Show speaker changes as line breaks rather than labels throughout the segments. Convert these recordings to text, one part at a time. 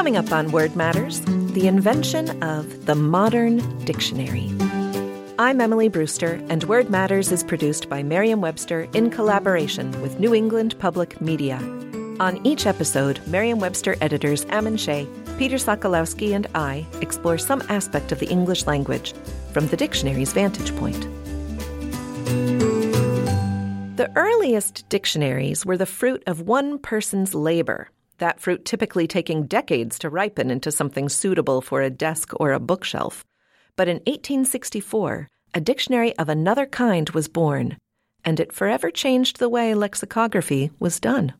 Coming up on Word Matters, the invention of the modern dictionary. I'm Emily Brewster, and Word Matters is produced by Merriam Webster in collaboration with New England Public Media. On each episode, Merriam Webster editors Ammon Shea, Peter Sokolowski, and I explore some aspect of the English language from the dictionary's vantage point. The earliest dictionaries were the fruit of one person's labor, that fruit typically taking decades to ripen into something suitable for a desk or a bookshelf. But in 1864, a dictionary of another kind was born, and it forever changed the way lexicography was done.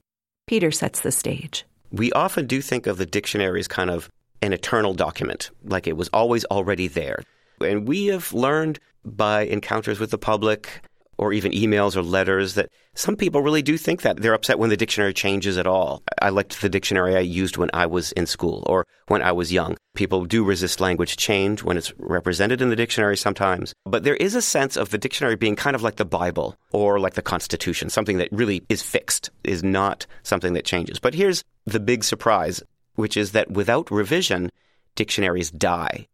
Peter sets the stage.
We often do think of the dictionary as kind of an eternal document, like it was always already there. And we have learned by encounters with the public or even emails or letters that some people really do think that. They're upset when the dictionary changes at all. I liked the dictionary I used when I was in school or when I was young. People do resist language change when it's represented in the dictionary sometimes. But there is a sense of the dictionary being kind of like the Bible or like the Constitution, something that really is fixed, is not something that changes. But here's the big surprise, which is that without revision, dictionaries die.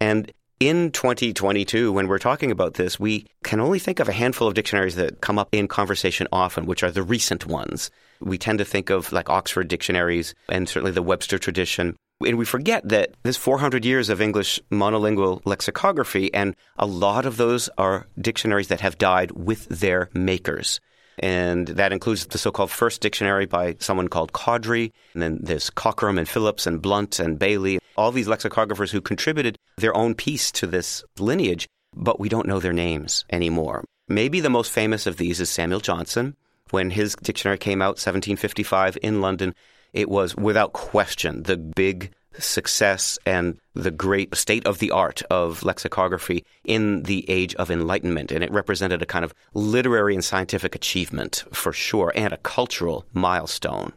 And in 2022, when we're talking about this, we can only think of a handful of dictionaries that come up in conversation often, which are the recent ones. We tend to think of like Oxford dictionaries and certainly the Webster tradition. And we forget that there's 400 years of English monolingual lexicography, and a lot of those are dictionaries that have died with their makers. And that includes the so called first dictionary by someone called Cawdrey. And then there's Cockeram and Phillips and Blount and Bailey, all these lexicographers who contributed their own piece to this lineage, but we don't know their names anymore. Maybe the most famous of these is Samuel Johnson. When his dictionary came out, 1755, in London, it was without question the big success and the great state of the art of lexicography in the age of enlightenment. And it represented a kind of literary and scientific achievement for sure, and a cultural milestone.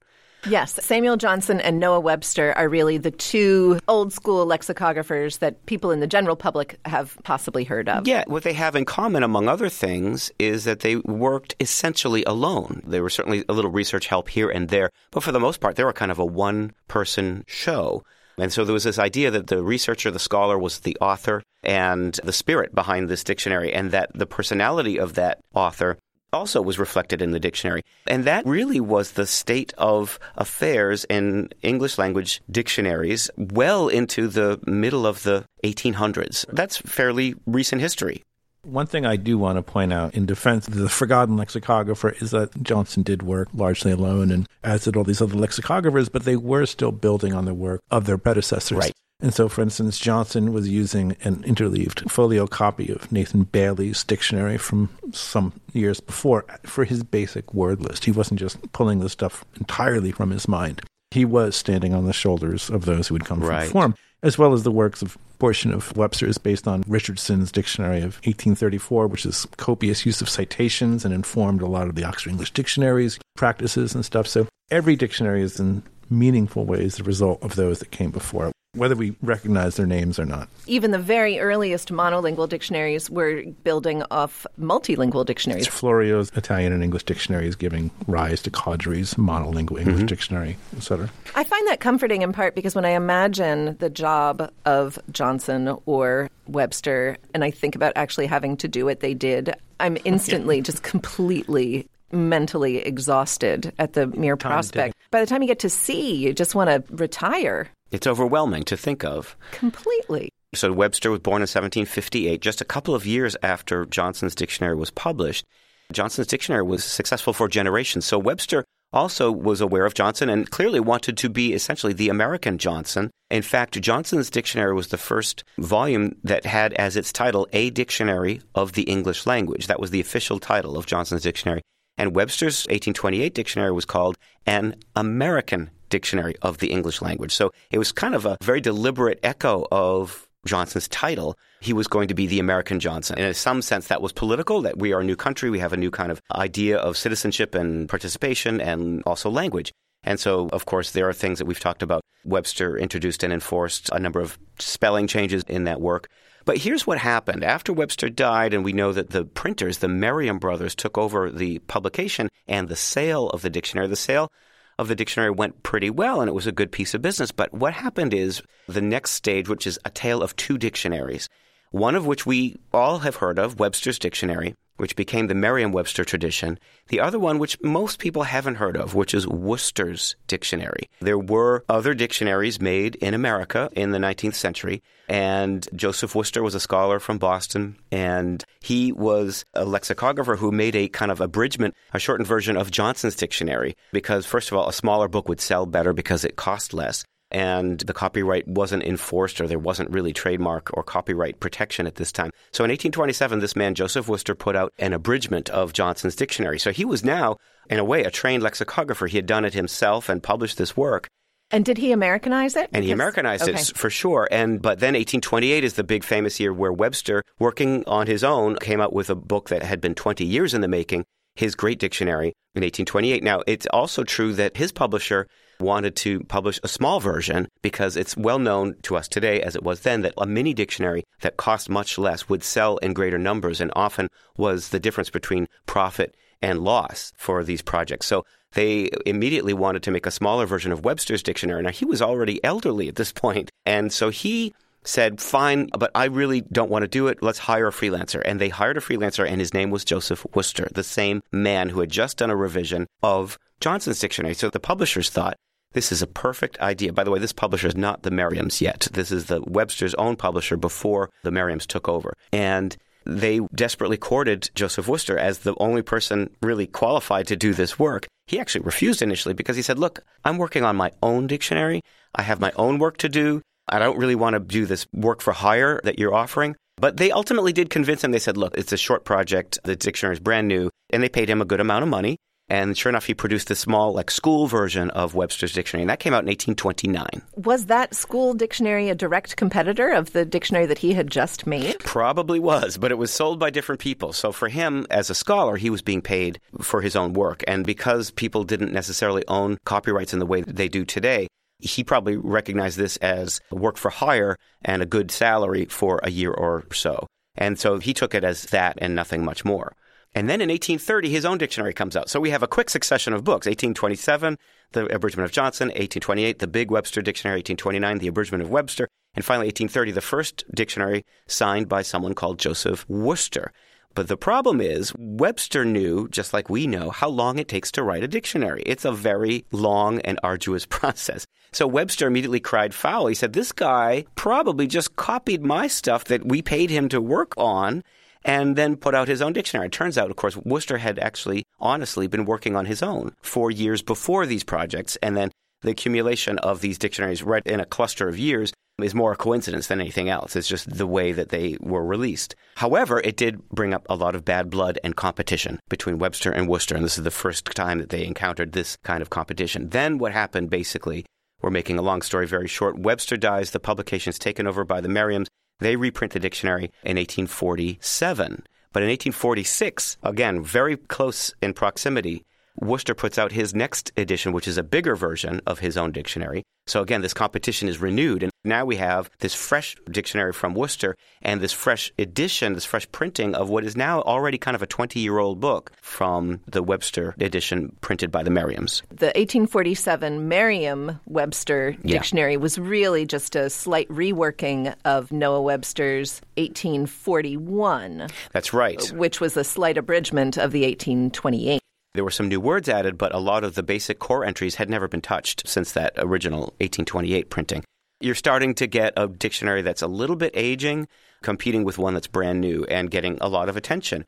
Yes, Samuel Johnson and Noah Webster are really the two old school lexicographers that people in the general public have possibly heard of.
Yeah, what they have in common, among other things, is that they worked essentially alone. There was certainly a little research help here and there, but for the most part, they were kind of a one person show. And so there was this idea that the researcher, the scholar, was the author and the spirit behind this dictionary, and that the personality of that author also was reflected in the dictionary. And that really was the state of affairs in English language dictionaries well into the middle of the 1800s. That's fairly recent history.
One thing I do want to point out in defense of the forgotten lexicographer is that Johnson did work largely alone and as did all these other lexicographers, but they were still building on the work of their predecessors.
Right.
And so, for instance, Johnson was using an interleaved folio copy of Nathan Bailey's dictionary from some years before for his basic word list. He wasn't just pulling the stuff entirely from his mind. He was standing on the shoulders of those who had come
right.
from form, as well as the works of portion of Webster is based on Richardson's dictionary of 1834, which is copious use of citations and informed a lot of the Oxford English dictionaries practices and stuff. So every dictionary is in meaningful ways the result of those that came before whether we recognize their names or not.
Even the very earliest monolingual dictionaries were building off multilingual dictionaries.
It's Florio's Italian and English dictionary is giving rise to Cawdrey's monolingual English mm-hmm. dictionary, etc.
I find that comforting in part because when I imagine the job of Johnson or Webster and I think about actually having to do what they did, I'm instantly just completely mentally exhausted at the mere prospect. By the time you get to C, you just want to retire.
It's overwhelming to think of.
Completely.
So Webster was born in 1758, just a couple of years after Johnson's dictionary was published. Johnson's dictionary was successful for generations. So Webster also was aware of Johnson and clearly wanted to be essentially the American Johnson. In fact, Johnson's dictionary was the first volume that had as its title A Dictionary of the English Language. That was the official title of Johnson's dictionary. And Webster's 1828 dictionary was called An American Dictionary of the English Language. So it was kind of a very deliberate echo of Johnson's title. He was going to be the American Johnson. And in some sense, that was political, that we are a new country. We have a new kind of idea of citizenship and participation and also language. And so, of course, there are things that we've talked about. Webster introduced and enforced a number of spelling changes in that work. But here's what happened. After Webster died, and we know that the printers, the Merriam brothers, took over the publication and the sale of the dictionary. The sale of the dictionary went pretty well and it was a good piece of business. But what happened is the next stage, which is a tale of two dictionaries, one of which we all have heard of, Webster's Dictionary, which became the Merriam Webster tradition. The other one, which most people haven't heard of, which is Worcester's Dictionary. There were other dictionaries made in America in the 19th century, and Joseph Worcester was a scholar from Boston, and he was a lexicographer who made a kind of abridgment, a shortened version of Johnson's dictionary, because, first of all, a smaller book would sell better because it cost less and the copyright wasn't enforced or there wasn't really trademark or copyright protection at this time. So in 1827, this man, Joseph Worcester, put out an abridgment of Johnson's dictionary. So he was now, in a way, a trained lexicographer. He had done it himself and published this work.
And did he Americanize it?
And he Americanized okay. it for sure. And but then 1828 is the big famous year where Webster, working on his own, came out with a book that had been 20 years in the making, his Great Dictionary in 1828. Now, it's also true that his publisher wanted to publish a small version because it's well known to us today, as it was then, that a mini dictionary that cost much less would sell in greater numbers and often was the difference between profit and loss for these projects. So they immediately wanted to make a smaller version of Webster's dictionary. Now, he was already elderly at this point, and so he said, Fine, but I really don't want to do it. Let's hire a freelancer. And they hired a freelancer, and his name was Joseph Worcester, the same man who had just done a revision of Johnson's dictionary. So the publishers thought, this is a perfect idea. By the way, this publisher is not the Merriams yet. This is the Webster's own publisher before the Merriams took over. And they desperately courted Joseph Worcester as the only person really qualified to do this work. He actually refused initially because he said, Look, I'm working on my own dictionary. I have my own work to do. I don't really want to do this work for hire that you're offering. But they ultimately did convince him. They said, Look, it's a short project. The dictionary is brand new. And they paid him a good amount of money. And sure enough, he produced a small, like, school version of Webster's dictionary, and that came out in 1829.
Was that school dictionary a direct competitor of the dictionary that he had just made?
Probably was, but it was sold by different people. So for him, as a scholar, he was being paid for his own work. And because people didn't necessarily own copyrights in the way that they do today, he probably recognized this as work for hire and a good salary for a year or so. And so he took it as that and nothing much more. And then in 1830, his own dictionary comes out. So we have a quick succession of books. 1827, the abridgment of Johnson. 1828, the big Webster dictionary. 1829, the abridgment of Webster. And finally, 1830, the first dictionary signed by someone called Joseph Worcester. But the problem is, Webster knew, just like we know, how long it takes to write a dictionary. It's a very long and arduous process. So Webster immediately cried foul. He said, This guy probably just copied my stuff that we paid him to work on and then put out his own dictionary. It turns out, of course, Worcester had actually honestly been working on his own for years before these projects, and then the accumulation of these dictionaries right in a cluster of years is more a coincidence than anything else. It's just the way that they were released. However, it did bring up a lot of bad blood and competition between Webster and Worcester, and this is the first time that they encountered this kind of competition. Then what happened basically, we're making a long story very short. Webster dies, the publication's taken over by the Merriams, they reprint the dictionary in 1847. But in 1846, again, very close in proximity, Worcester puts out his next edition, which is a bigger version of his own dictionary. So again, this competition is renewed. And now we have this fresh dictionary from Worcester and this fresh edition, this fresh printing of what is now already kind of a 20 year old book from the Webster edition printed by the Merriams.
The 1847 Merriam Webster dictionary yeah. was really just a slight reworking of Noah Webster's 1841.
That's right.
Which was a slight abridgment of the 1828.
There were some new words added, but a lot of the basic core entries had never been touched since that original 1828 printing. You're starting to get a dictionary that's a little bit aging, competing with one that's brand new and getting a lot of attention.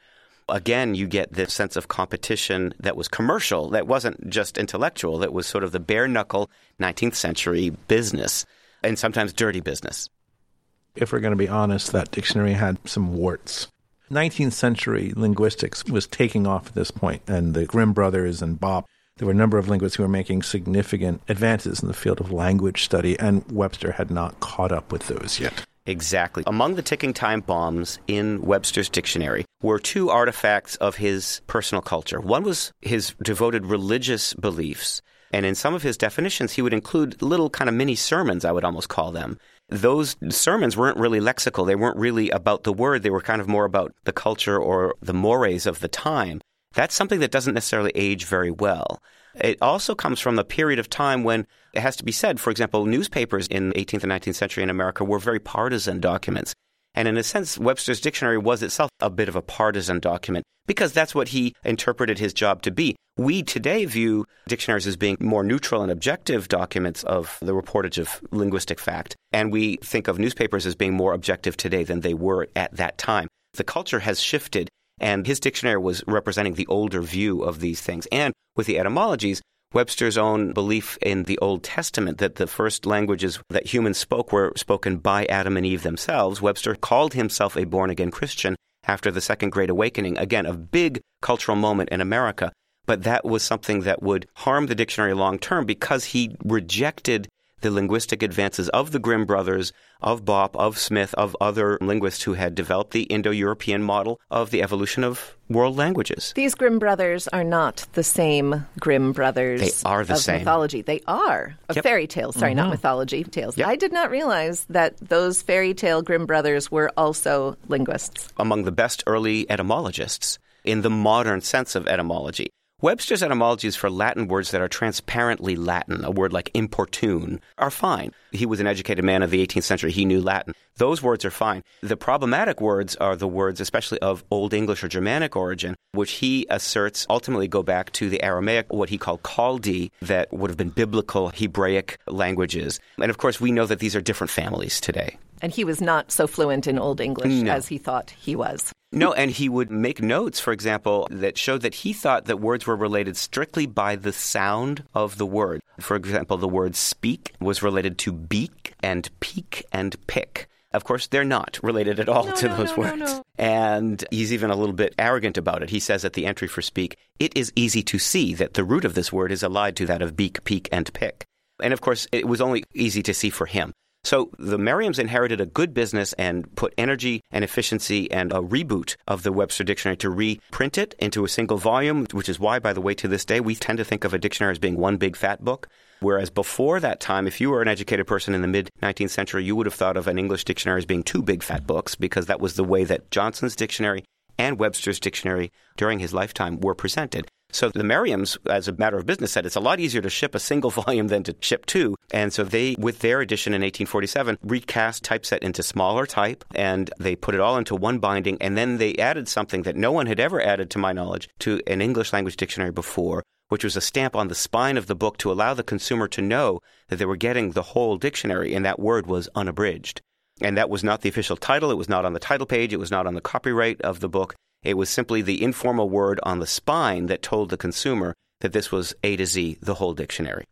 Again, you get this sense of competition that was commercial, that wasn't just intellectual, that was sort of the bare knuckle 19th century business, and sometimes dirty business.
If we're going to be honest, that dictionary had some warts. 19th century linguistics was taking off at this point, and the Grimm brothers and Bopp, there were a number of linguists who were making significant advances in the field of language study, and Webster had not caught up with those yet.
Exactly. Among the ticking time bombs in Webster's dictionary were two artifacts of his personal culture. One was his devoted religious beliefs. And in some of his definitions, he would include little kind of mini sermons, I would almost call them, those sermons weren't really lexical. They weren't really about the word. They were kind of more about the culture or the mores of the time. That's something that doesn't necessarily age very well. It also comes from a period of time when it has to be said, for example, newspapers in the 18th and 19th century in America were very partisan documents. And in a sense, Webster's dictionary was itself a bit of a partisan document because that's what he interpreted his job to be. We today view dictionaries as being more neutral and objective documents of the reportage of linguistic fact. And we think of newspapers as being more objective today than they were at that time. The culture has shifted, and his dictionary was representing the older view of these things. And with the etymologies, Webster's own belief in the Old Testament that the first languages that humans spoke were spoken by Adam and Eve themselves, Webster called himself a born again Christian after the Second Great Awakening. Again, a big cultural moment in America. But that was something that would harm the dictionary long term because he rejected the linguistic advances of the Grimm brothers, of Bopp, of Smith, of other linguists who had developed the Indo European model of the evolution of world languages.
These Grimm brothers are not the same Grimm brothers
they are the
of
same.
mythology. They are of
Yep.
fairy tales. Sorry, not mm-hmm. mythology tales.
Yep.
I did not realize that those fairy tale Grimm brothers were also linguists.
among the best early etymologists in the modern sense of etymology. Webster's etymologies for Latin words that are transparently Latin, a word like importune, are fine. He was an educated man of the 18th century. He knew Latin. Those words are fine. The problematic words are the words, especially of Old English or Germanic origin, which he asserts ultimately go back to the Aramaic, what he called Chaldee, that would have been biblical Hebraic languages. And of course, we know that these are different families today.
And he was not so fluent in Old English
No.
as he thought he was.
No, and he would make notes, for example, that showed that he thought that words were related strictly by the sound of the word. For example, the word speak was related to beak and peak and pick. Of course, they're not related at all
No,
to
no,
those
no, no,
words.
no.
And he's even a little bit arrogant about it. He says at the entry for speak, it is easy to see that the root of this word is allied to that of beak, peak, and pick. And of course, it was only easy to see for him. So the Merriams inherited a good business and put energy and efficiency and a reboot of the Webster Dictionary to reprint it into a single volume, which is why, by the way, to this day, we tend to think of a dictionary as being one big fat book. Whereas before that time, if you were an educated person in the mid 19th century, you would have thought of an English dictionary as being two big fat books because that was the way that Johnson's dictionary and Webster's dictionary during his lifetime were presented. So the Merriams, as a matter of business, said it's a lot easier to ship a single volume than to ship two. And so they, with their edition in 1847, recast typeset into smaller type and they put it all into one binding. And then they added something that no one had ever added, to my knowledge, to an English language dictionary before, which was a stamp on the spine of the book to allow the consumer to know that they were getting the whole dictionary and that word was unabridged. And that was not the official title. It was not on the title page. It was not on the copyright of the book. It was simply the informal word on the spine that told the consumer that this was A to Z, the whole dictionary.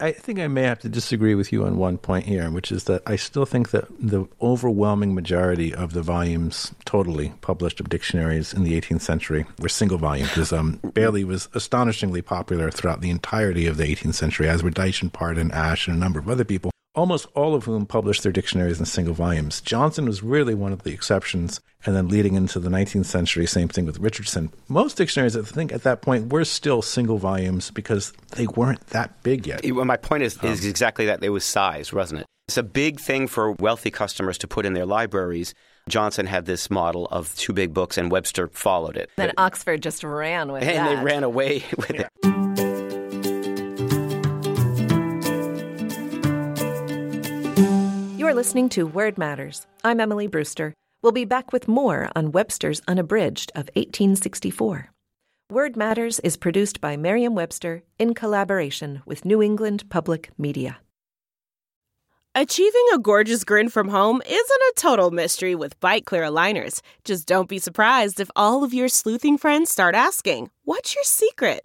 I think I may have to disagree with you on one point here, which is that I still think that the overwhelming majority of the volumes totally published of dictionaries in the 18th century were single volume because um, Bailey was astonishingly popular throughout the entirety of the 18th century, as were Dyche and Pardon, Ash, and a number of other people. Almost all of whom published their dictionaries in single volumes. Johnson was really one of the exceptions, and then leading into the 19th century, same thing with Richardson. Most dictionaries, I think, at that point were still single volumes because they weren't that big yet.
Well, My point is, is exactly that. It was size, wasn't it? It's a big thing for wealthy customers to put in their libraries. Johnson had this model of two big books, and Webster followed it.
Then Oxford just ran with it.
and
that.
they ran away with it.
You're listening to Word Matters. I'm Emily Brewster. We'll be back with more on Webster's Unabridged of 1864. Word Matters is produced by Merriam Webster in collaboration with New England Public Media.
Achieving a gorgeous grin from home isn't a total mystery with Byte Clear aligners. Just don't be surprised if all of your sleuthing friends start asking, What's your secret?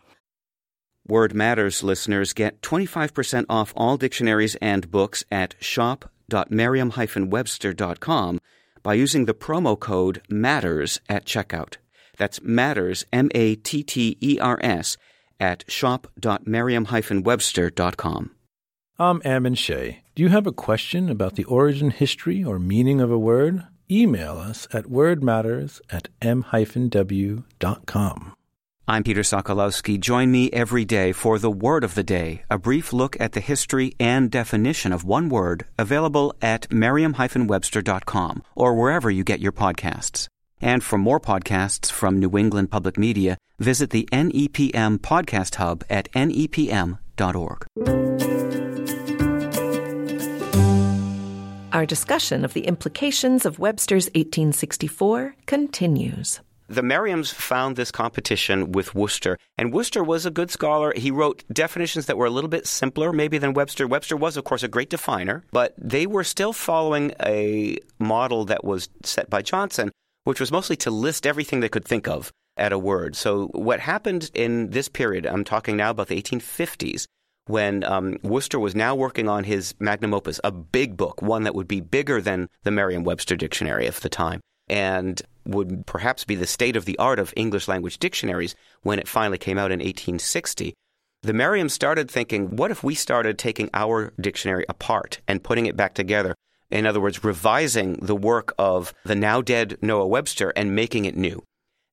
Word Matters listeners get 25% off all dictionaries and books at shop.merriam-webster.com by using the promo code MATTERS at checkout. That's MATTERS, M-A-T-T-E-R-S, at shop.merriam-webster.com.
I'm Ammon Shea. Do you have a question about the origin, history, or meaning of a word? Email us at wordmatters at m-w.com.
I'm Peter Sokolowski. Join me every day for the Word of the Day, a brief look at the history and definition of one word, available at merriam-webster.com or wherever you get your podcasts. And for more podcasts from New England Public Media, visit the NEPM Podcast Hub at nepm.org.
Our discussion of the implications of Webster's 1864 continues.
The Merriams found this competition with Worcester, and Worcester was a good scholar. He wrote definitions that were a little bit simpler, maybe, than Webster. Webster was, of course, a great definer, but they were still following a model that was set by Johnson, which was mostly to list everything they could think of at a word. So, what happened in this period, I'm talking now about the 1850s, when um, Worcester was now working on his magnum opus, a big book, one that would be bigger than the Merriam Webster dictionary of the time, and would perhaps be the state of the art of English language dictionaries when it finally came out in 1860. The Merriam started thinking, what if we started taking our dictionary apart and putting it back together? In other words, revising the work of the now dead Noah Webster and making it new.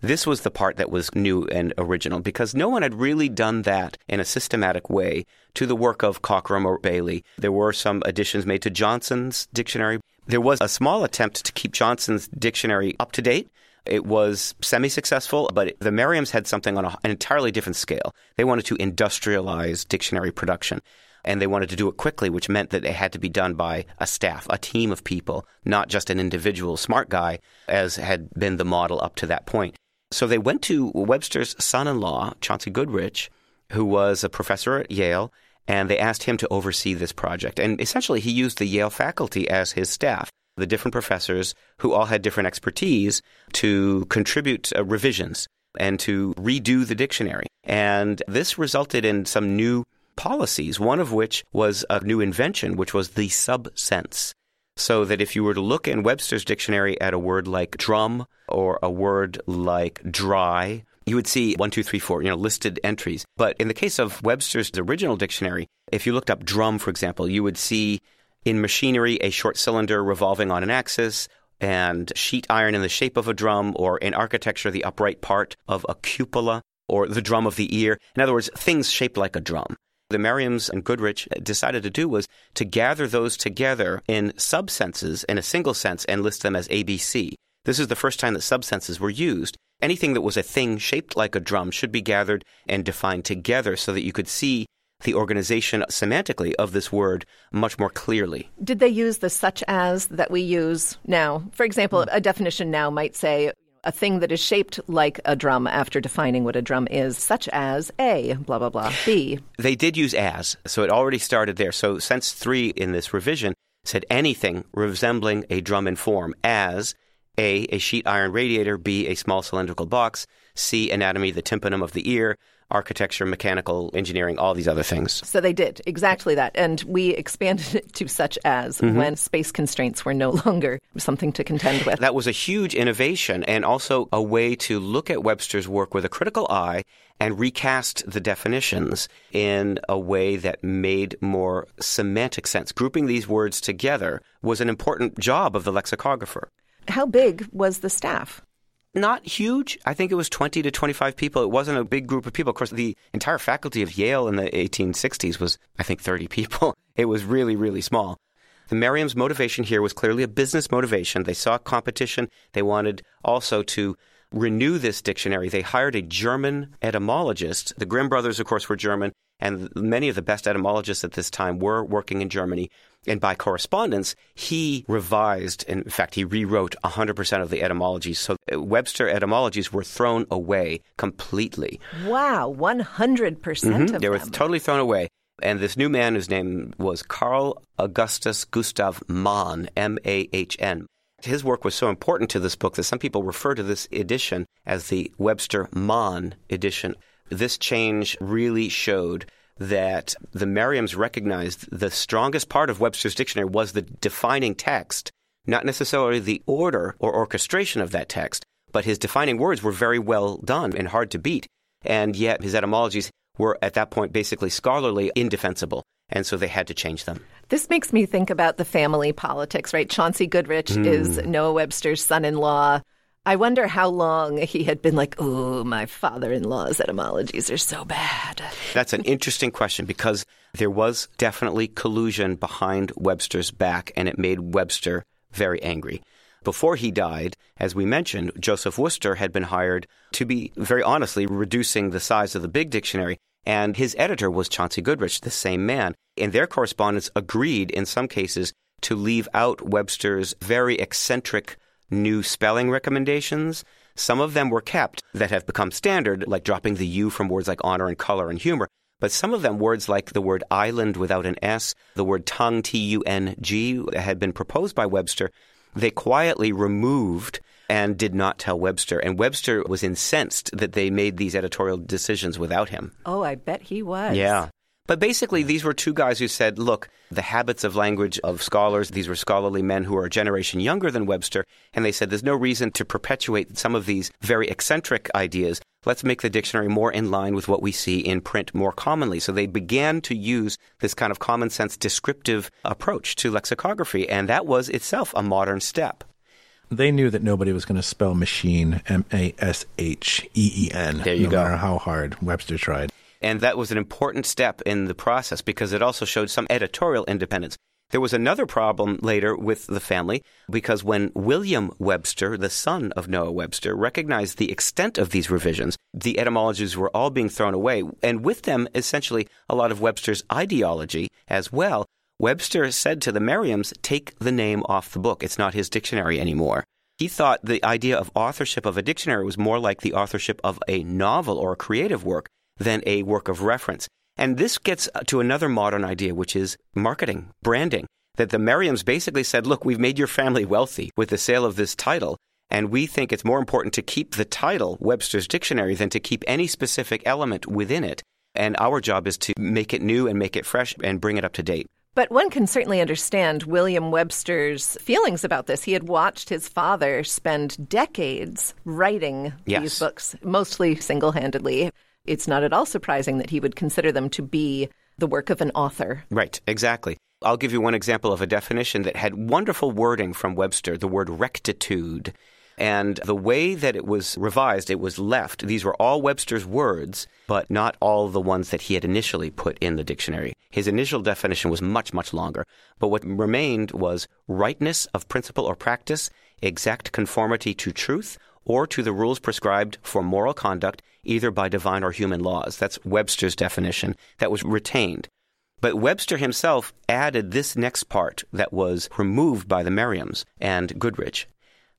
This was the part that was new and original because no one had really done that in a systematic way to the work of Cockeram or Bailey. There were some additions made to Johnson's dictionary. There was a small attempt to keep Johnson's dictionary up to date. It was semi successful, but the Merriams had something on an entirely different scale. They wanted to industrialize dictionary production and they wanted to do it quickly, which meant that it had to be done by a staff, a team of people, not just an individual smart guy, as had been the model up to that point. So they went to Webster's son in law, Chauncey Goodrich, who was a professor at Yale, and they asked him to oversee this project. And essentially, he used the Yale faculty as his staff, the different professors who all had different expertise to contribute uh, revisions and to redo the dictionary. And this resulted in some new policies, one of which was a new invention, which was the subsense. So that if you were to look in Webster's dictionary at a word like drum or a word like dry, you would see one, two, three, four, you know, listed entries. But in the case of Webster's original dictionary, if you looked up drum, for example, you would see in machinery a short cylinder revolving on an axis and sheet iron in the shape of a drum, or in architecture, the upright part of a cupola or the drum of the ear. In other words, things shaped like a drum the Merriams and Goodrich decided to do was to gather those together in subsenses in a single sense and list them as ABC. This is the first time that subsenses were used. Anything that was a thing shaped like a drum should be gathered and defined together so that you could see the organization semantically of this word much more clearly.
Did they use the such as that we use now? For example, hmm. a definition now might say a thing that is shaped like a drum after defining what a drum is, such as A, blah, blah, blah, B.
They did use as, so it already started there. So sense three in this revision said anything resembling a drum in form as A, a sheet iron radiator, B, a small cylindrical box, C, anatomy, the tympanum of the ear, architecture, mechanical engineering, all these other things.
So they did exactly that. And we expanded it to such as mm-hmm. when space constraints were no longer something to contend with.
That was a huge innovation and also a way to look at Webster's work with a critical eye and recast the definitions in a way that made more semantic sense. Grouping these words together was an important job of the lexicographer.
How big was the staff?
not huge. I think it was 20 to 25 people. It wasn't a big group of people. Of course, the entire faculty of Yale in the 1860s was, I think, 30 people. It was really, really small. The Merriam's motivation here was clearly a business motivation. They saw competition. They wanted also to renew this dictionary. They hired a German etymologist. The Grimm brothers, of course, were German, and many of the best etymologists at this time were working in Germany. And by correspondence, he revised, in fact, he rewrote 100% of the etymologies. So Webster etymologies were thrown away completely.
Wow, 100% mm-hmm.
of They were totally thrown away. And this new man, whose name was Carl Augustus Gustav Mahn, M A H N. His work was so important to this book that some people refer to this edition as the Webster Mahn edition. This change really showed that the Merriams recognized the strongest part of Webster's dictionary was the defining text, not necessarily the order or orchestration of that text, but his defining words were very well done and hard to beat. And yet his etymologies were at that point basically scholarly indefensible. And so they had to change them.
This makes me think about the family politics, right? Chauncey Goodrich mm. is Noah Webster's son in law. I wonder how long he had been like, oh, my father in law's etymologies are so bad.
That's an interesting question because there was definitely collusion behind Webster's back, and it made Webster very angry. Before he died, as we mentioned, Joseph Worcester had been hired to be, very honestly, reducing the size of the big dictionary. And his editor was Chauncey Goodrich, the same man. And their correspondence agreed, in some cases, to leave out Webster's very eccentric new spelling recommendations. Some of them were kept that have become standard, like dropping the U from words like honor and color and humor. But some of them, words like the word island without an S, the word tongue, T U N G, had been proposed by Webster. They quietly removed and did not tell Webster. And Webster was incensed that they made these editorial decisions without him.
Oh, I bet he was.
Yeah. But basically, these were two guys who said, look, the habits of language of scholars, these were scholarly men who are a generation younger than Webster, and they said there's no reason to perpetuate some of these very eccentric ideas. Let's make the dictionary more in line with what we see in print more commonly. So they began to use this kind of common sense descriptive approach to lexicography, and that was itself a modern step.
They knew that nobody was going to spell machine M A S H E E N.
There you
no
go.
matter how hard Webster tried.
And that was an important step in the process because it also showed some editorial independence. There was another problem later with the family because when William Webster, the son of Noah Webster, recognized the extent of these revisions, the etymologies were all being thrown away, and with them, essentially, a lot of Webster's ideology as well. Webster said to the Merriams, Take the name off the book. It's not his dictionary anymore. He thought the idea of authorship of a dictionary was more like the authorship of a novel or a creative work than a work of reference. And this gets to another modern idea, which is marketing, branding. That the Merriams basically said, look, we've made your family wealthy with the sale of this title, and we think it's more important to keep the title, Webster's Dictionary, than to keep any specific element within it. And our job is to make it new and make it fresh and bring it up to date.
But one can certainly understand William Webster's feelings about this. He had watched his father spend decades writing
yes.
these books, mostly single handedly it's not at all surprising that he would consider them to be the work of an author.
Right, exactly. I'll give you one example of a definition that had wonderful wording from Webster, the word rectitude. And the way that it was revised, it was left. These were all Webster's words, but not all the ones that he had initially put in the dictionary. His initial definition was much, much longer. But what remained was rightness of principle or practice, exact conformity to truth, or to the rules prescribed for moral conduct, either by divine or human laws. That's Webster's definition that was retained. But Webster himself added this next part that was removed by the Merriams and Goodrich.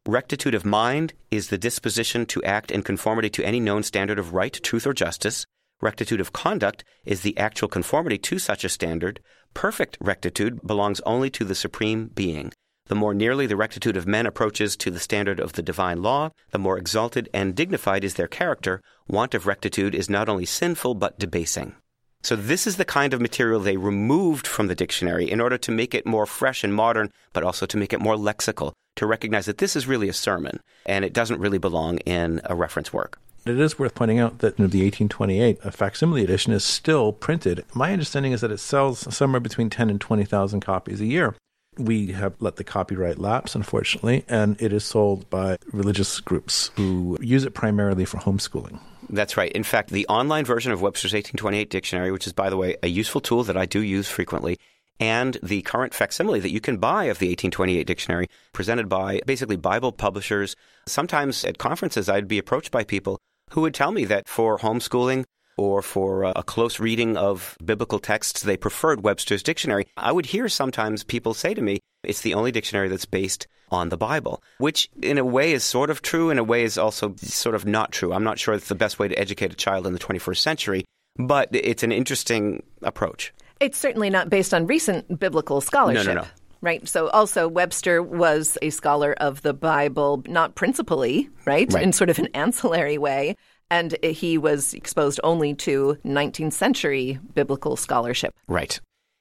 Rectitude of mind is the disposition to act in conformity to any known standard of right, truth, or justice. Rectitude of conduct is the actual conformity to such a standard. Perfect rectitude belongs only to the Supreme Being. The more nearly the rectitude of men approaches to the standard of the divine law, the more exalted and dignified is their character. Want of rectitude is not only sinful, but debasing. So, this is the kind of material they removed from the dictionary in order to make it more fresh and modern, but also to make it more lexical, to recognize that this is really a sermon and it doesn't really belong in a reference work.
It is worth pointing out that in the 1828, a facsimile edition is still printed. My understanding is that it sells somewhere between 10 and 20,000 copies a year we have let the copyright lapse, unfortunately, and it is sold by religious groups who use it primarily for homeschooling.
That's right. In fact, the online version of Webster's 1828 dictionary, which is, by the way, a useful tool that I do use frequently, and the current facsimile that you can buy of the 1828 dictionary, presented by basically Bible publishers. Sometimes at conferences, I'd be approached by people who would tell me that for homeschooling, or for uh, a close reading of biblical texts, they preferred Webster's dictionary. I would hear sometimes people say to me, it's the only dictionary that's based on the Bible, which in a way is sort of true, in a way is also sort of not true. I'm not sure it's the best way to educate a child in the 21st century, but it's an interesting approach.
It's certainly not based on recent biblical scholarship.
No, no, no.
Right. So also Webster was a scholar of the Bible, not principally, right?
right.
In sort of an ancillary way and he was exposed only to 19th century biblical scholarship.
Right.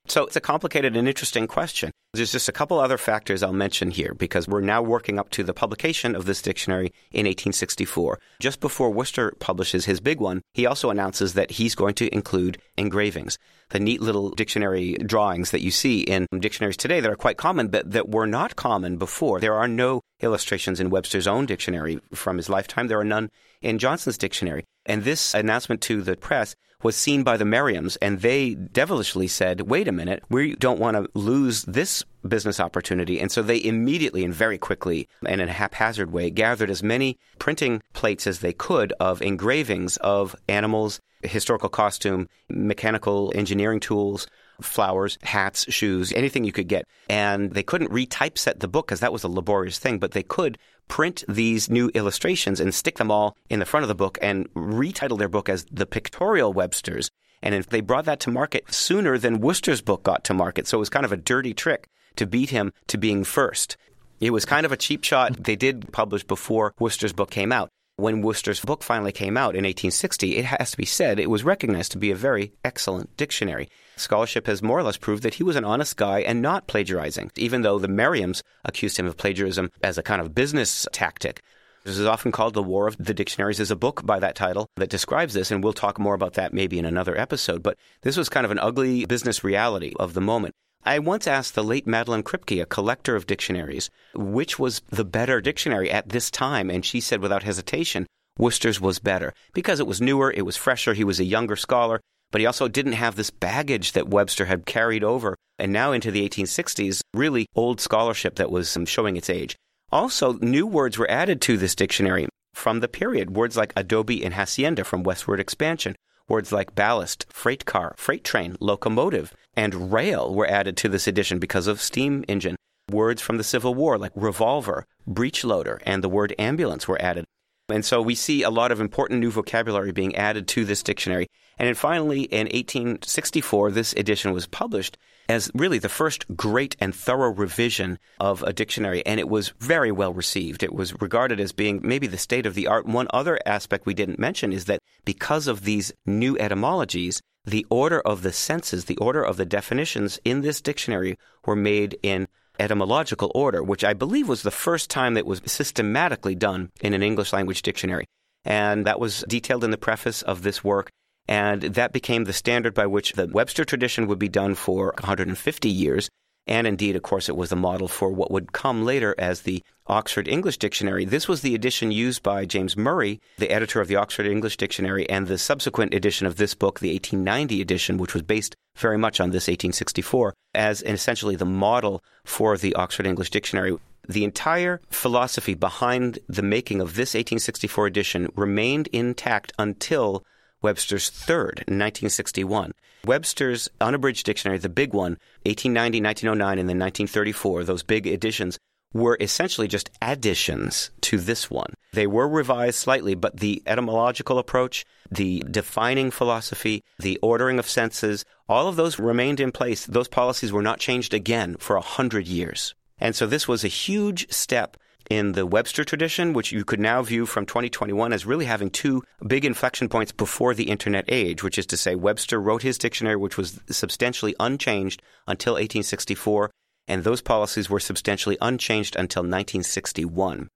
So it's a complicated and interesting question. There's just a couple other factors I'll mention here because we're now working up to the publication of this dictionary in 1864. Just before Worcester publishes his big one, he also announces that he's going to include engravings. The neat little dictionary drawings that you see in dictionaries today that are quite common, but that were not common before. There are no illustrations in Webster's own dictionary from his lifetime. There are none in Johnson's dictionary. And this announcement to the press was seen by the Merriams, and they devilishly said, wait a minute, we don't want to lose this business opportunity. And so they immediately and very quickly and in a haphazard way gathered as many printing plates as they could of engravings of animals, historical costume, mechanical engineering tools, flowers, hats, shoes, anything you could get. And they couldn't retypeset the book because that was a laborious thing, but they could print these new illustrations and stick them all in the front of the book and retitle their book as The Pictorial Websters. And if they brought that to market sooner than Worcester's book got to market. So it was kind of a dirty trick to beat him to being first. It was kind of a cheap shot. They did publish before Worcester's book came out. When Worcester's book finally came out in 1860, it has to be said it was recognized to be a very excellent dictionary. Scholarship has more or less proved that he was an honest guy and not plagiarizing, even though the Merriams accused him of plagiarism as a kind of business tactic. This is often called the War of the Dictionaries. is a book by that title that describes this, and we'll talk more about that maybe in another episode. But this was kind of an ugly business reality of the moment. I once asked the late Madeline Kripke, a collector of dictionaries, which was the better dictionary at this time, and she said without hesitation, Worcester's was better because it was newer, it was fresher, he was a younger scholar, but he also didn't have this baggage that Webster had carried over and now into the 1860s, really old scholarship that was um, showing its age. Also, new words were added to this dictionary from the period. Words like adobe and hacienda from westward expansion. Words like ballast, freight car, freight train, locomotive, and rail were added to this edition because of steam engine. Words from the Civil War like revolver, breech loader, and the word ambulance were added. And so we see a lot of important new vocabulary being added to this dictionary. And then finally, in 1864, this edition was published as really the first great and thorough revision of a dictionary, and it was very well received. It was regarded as being maybe the state of the art. One other aspect we didn't mention is that because of these new etymologies, the order of the senses, the order of the definitions in this dictionary were made in etymological order, which I believe was the first time that was systematically done in an English language dictionary. And that was detailed in the preface of this work. And that became the standard by which the Webster tradition would be done for 150 years. And indeed, of course, it was the model for what would come later as the Oxford English Dictionary. This was the edition used by James Murray, the editor of the Oxford English Dictionary, and the subsequent edition of this book, the 1890 edition, which was based very much on this 1864, as essentially the model for the Oxford English Dictionary. The entire philosophy behind the making of this 1864 edition remained intact until Webster's third in 1961. Webster's unabridged dictionary, the big one, 1890, 1909, and then 1934, those big editions, were essentially just additions to this one. They were revised slightly, but the etymological approach, the defining philosophy, the ordering of senses, all of those remained in place. Those policies were not changed again for a hundred years. And so this was a huge step in the Webster tradition, which you could now view from 2021 as really having two big inflection points before the internet age, which is to say, Webster wrote his dictionary, which was substantially unchanged until 1864, and those policies were substantially unchanged until 1961.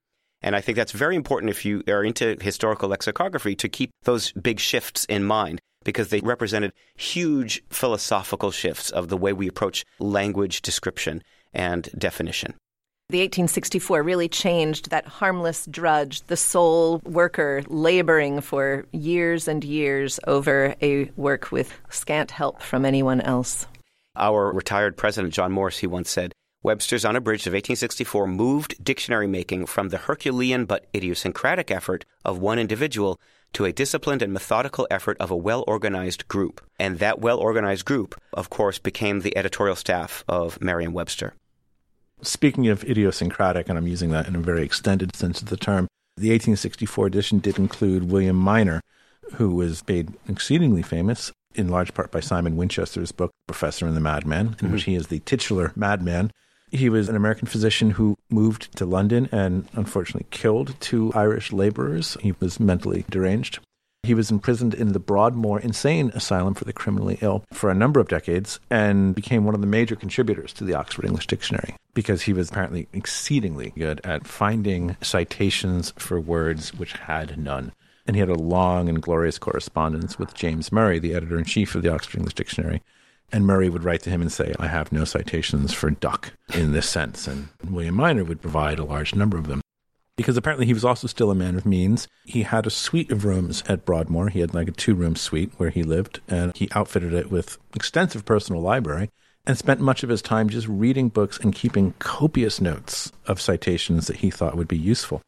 And I think that's very important if you are into historical lexicography to keep those big shifts in mind because they represented huge philosophical shifts of the way we approach language description and definition.
The 1864 really changed that harmless drudge, the sole worker laboring for years and years over a work with scant help from anyone else.
Our retired president, John Morse, he once said, Webster's Unabridged of 1864 moved dictionary making from the Herculean but idiosyncratic effort of one individual to a disciplined and methodical effort of a well organized group. And that well organized group, of course, became the editorial staff of Merriam Webster.
Speaking of idiosyncratic, and I'm using that in a very extended sense of the term, the 1864 edition did include William Minor, who was made exceedingly famous in large part by Simon Winchester's book, Professor and the Madman, in mm-hmm. which he is the titular madman. He was an American physician who moved to London and unfortunately killed two Irish laborers. He was mentally deranged. He was imprisoned in the Broadmoor Insane Asylum for the Criminally Ill for a number of decades and became one of the major contributors to the Oxford English Dictionary because he was apparently exceedingly good at finding citations for words which had none. And he had a long and glorious correspondence with James Murray, the editor in chief of the Oxford English Dictionary. And Murray would write to him and say, I have no citations for duck in this sense. And William Minor would provide a large number of them because apparently he was also still a man of means. He had a suite of rooms at Broadmoor. He had like a two room suite where he lived, and he outfitted it with extensive personal library and spent much of his time just reading books and keeping copious notes of citations that he thought would be useful.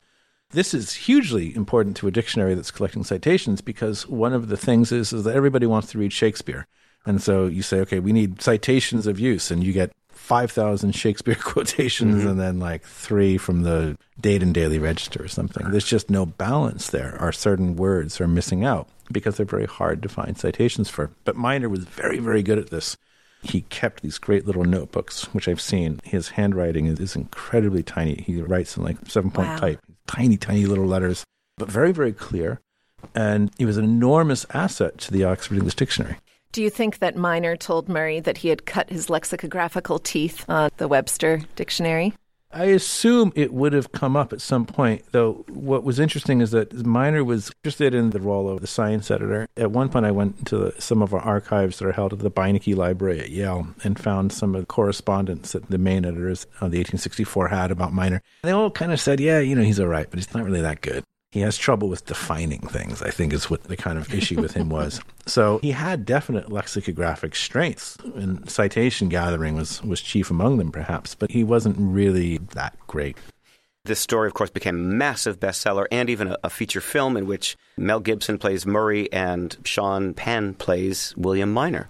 This is hugely important to a dictionary that's collecting citations because one of the things is, is that everybody wants to read Shakespeare. And so you say, okay, we need citations of use, and you get 5,000 Shakespeare quotations mm-hmm. and then like three from the Dayton Daily Register or something. There's just no balance there, or certain words are missing out because they're very hard to find citations for. But Minor was very, very good at this. He kept these great little notebooks, which I've seen. His handwriting is, is incredibly tiny. He writes in like seven point wow. type, tiny, tiny little letters, but very, very clear. And he was an enormous asset to the Oxford English Dictionary.
Do you think that Minor told Murray that he had cut his lexicographical teeth on the Webster dictionary?
I assume it would have come up at some point, though. What was interesting is that Minor was interested in the role of the science editor. At one point, I went to some of our archives that are held at the Beinecke Library at Yale and found some of the correspondence that the main editors of the 1864 had about Minor. They all kind of said, yeah, you know, he's all right, but he's not really that good he has trouble with defining things, I think is what the kind of issue with him was. So he had definite lexicographic strengths, and citation gathering was, was chief among them, perhaps, but he wasn't really that great.
This story, of course, became a massive bestseller and even a, a, feature film in which Mel Gibson plays Murray and Sean Penn plays William Minor.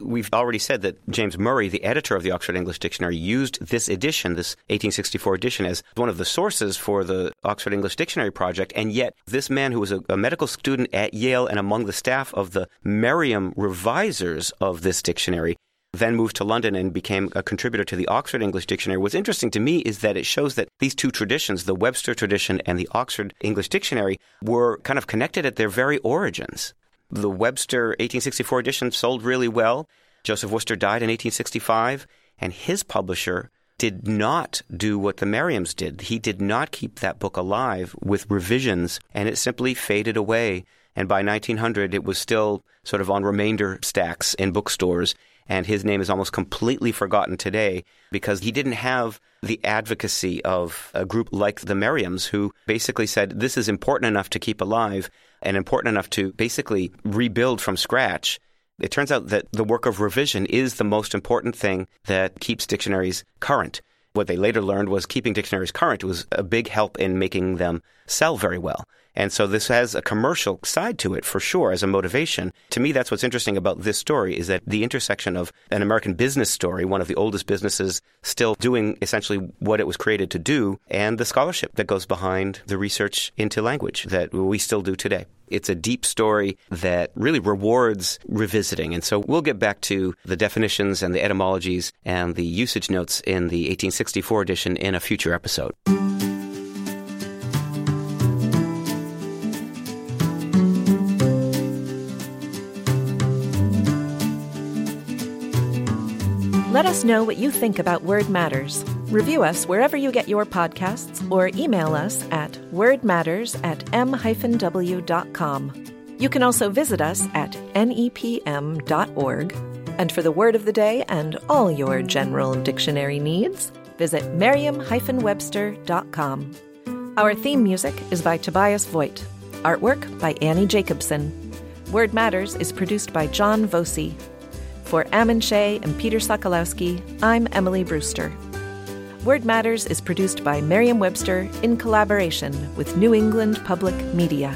We've already said that James Murray, the editor of the Oxford English Dictionary, used this edition, this 1864 edition, as one of the sources for the Oxford English Dictionary project. And yet, this man who was a, a medical student at Yale and among the staff of the Merriam revisers of this dictionary then moved to London and became a contributor to the Oxford English Dictionary. What's interesting to me is that it shows that these two traditions, the Webster tradition and the Oxford English Dictionary, were kind of connected at their very origins. The Webster 1864 edition sold really well. Joseph Worcester died in 1865, and his publisher did not do what the Merriams did. He did not keep that book alive with revisions, and it simply faded away. And by 1900, it was still sort of on remainder stacks in bookstores. And his name is almost completely forgotten today because he didn't have the advocacy of a group like the Merriams, who basically said this is important enough to keep alive and important enough to basically rebuild from scratch. It turns out that the work of revision is the most important thing that keeps dictionaries current. What they later learned was keeping dictionaries current was a big help in making them sell very well. And so this has a commercial side to it for sure as a motivation. To me, that's what's interesting about this story is that the intersection of an American business story, one of the oldest businesses still doing essentially what it was created to do, and the scholarship that goes behind the research into language that we still do today. It's a deep story that really rewards revisiting. And so we'll get back to the definitions and the etymologies and the usage notes in the 1864 edition in a future episode.
Let us know what you think about Word Matters. Review us wherever you get your podcasts or email us at wordmatters at m-w.com. You can also visit us at nepm.org. And for the word of the day and all your general dictionary needs, visit merriam-webster.com. Our theme music is by Tobias Voigt. Artwork by Annie Jacobson. Word Matters is produced by John Voci. For Ammon Shea and Peter Sokolowski, I'm Emily Brewster. Word Matters is produced by Merriam Webster in collaboration with New England Public Media.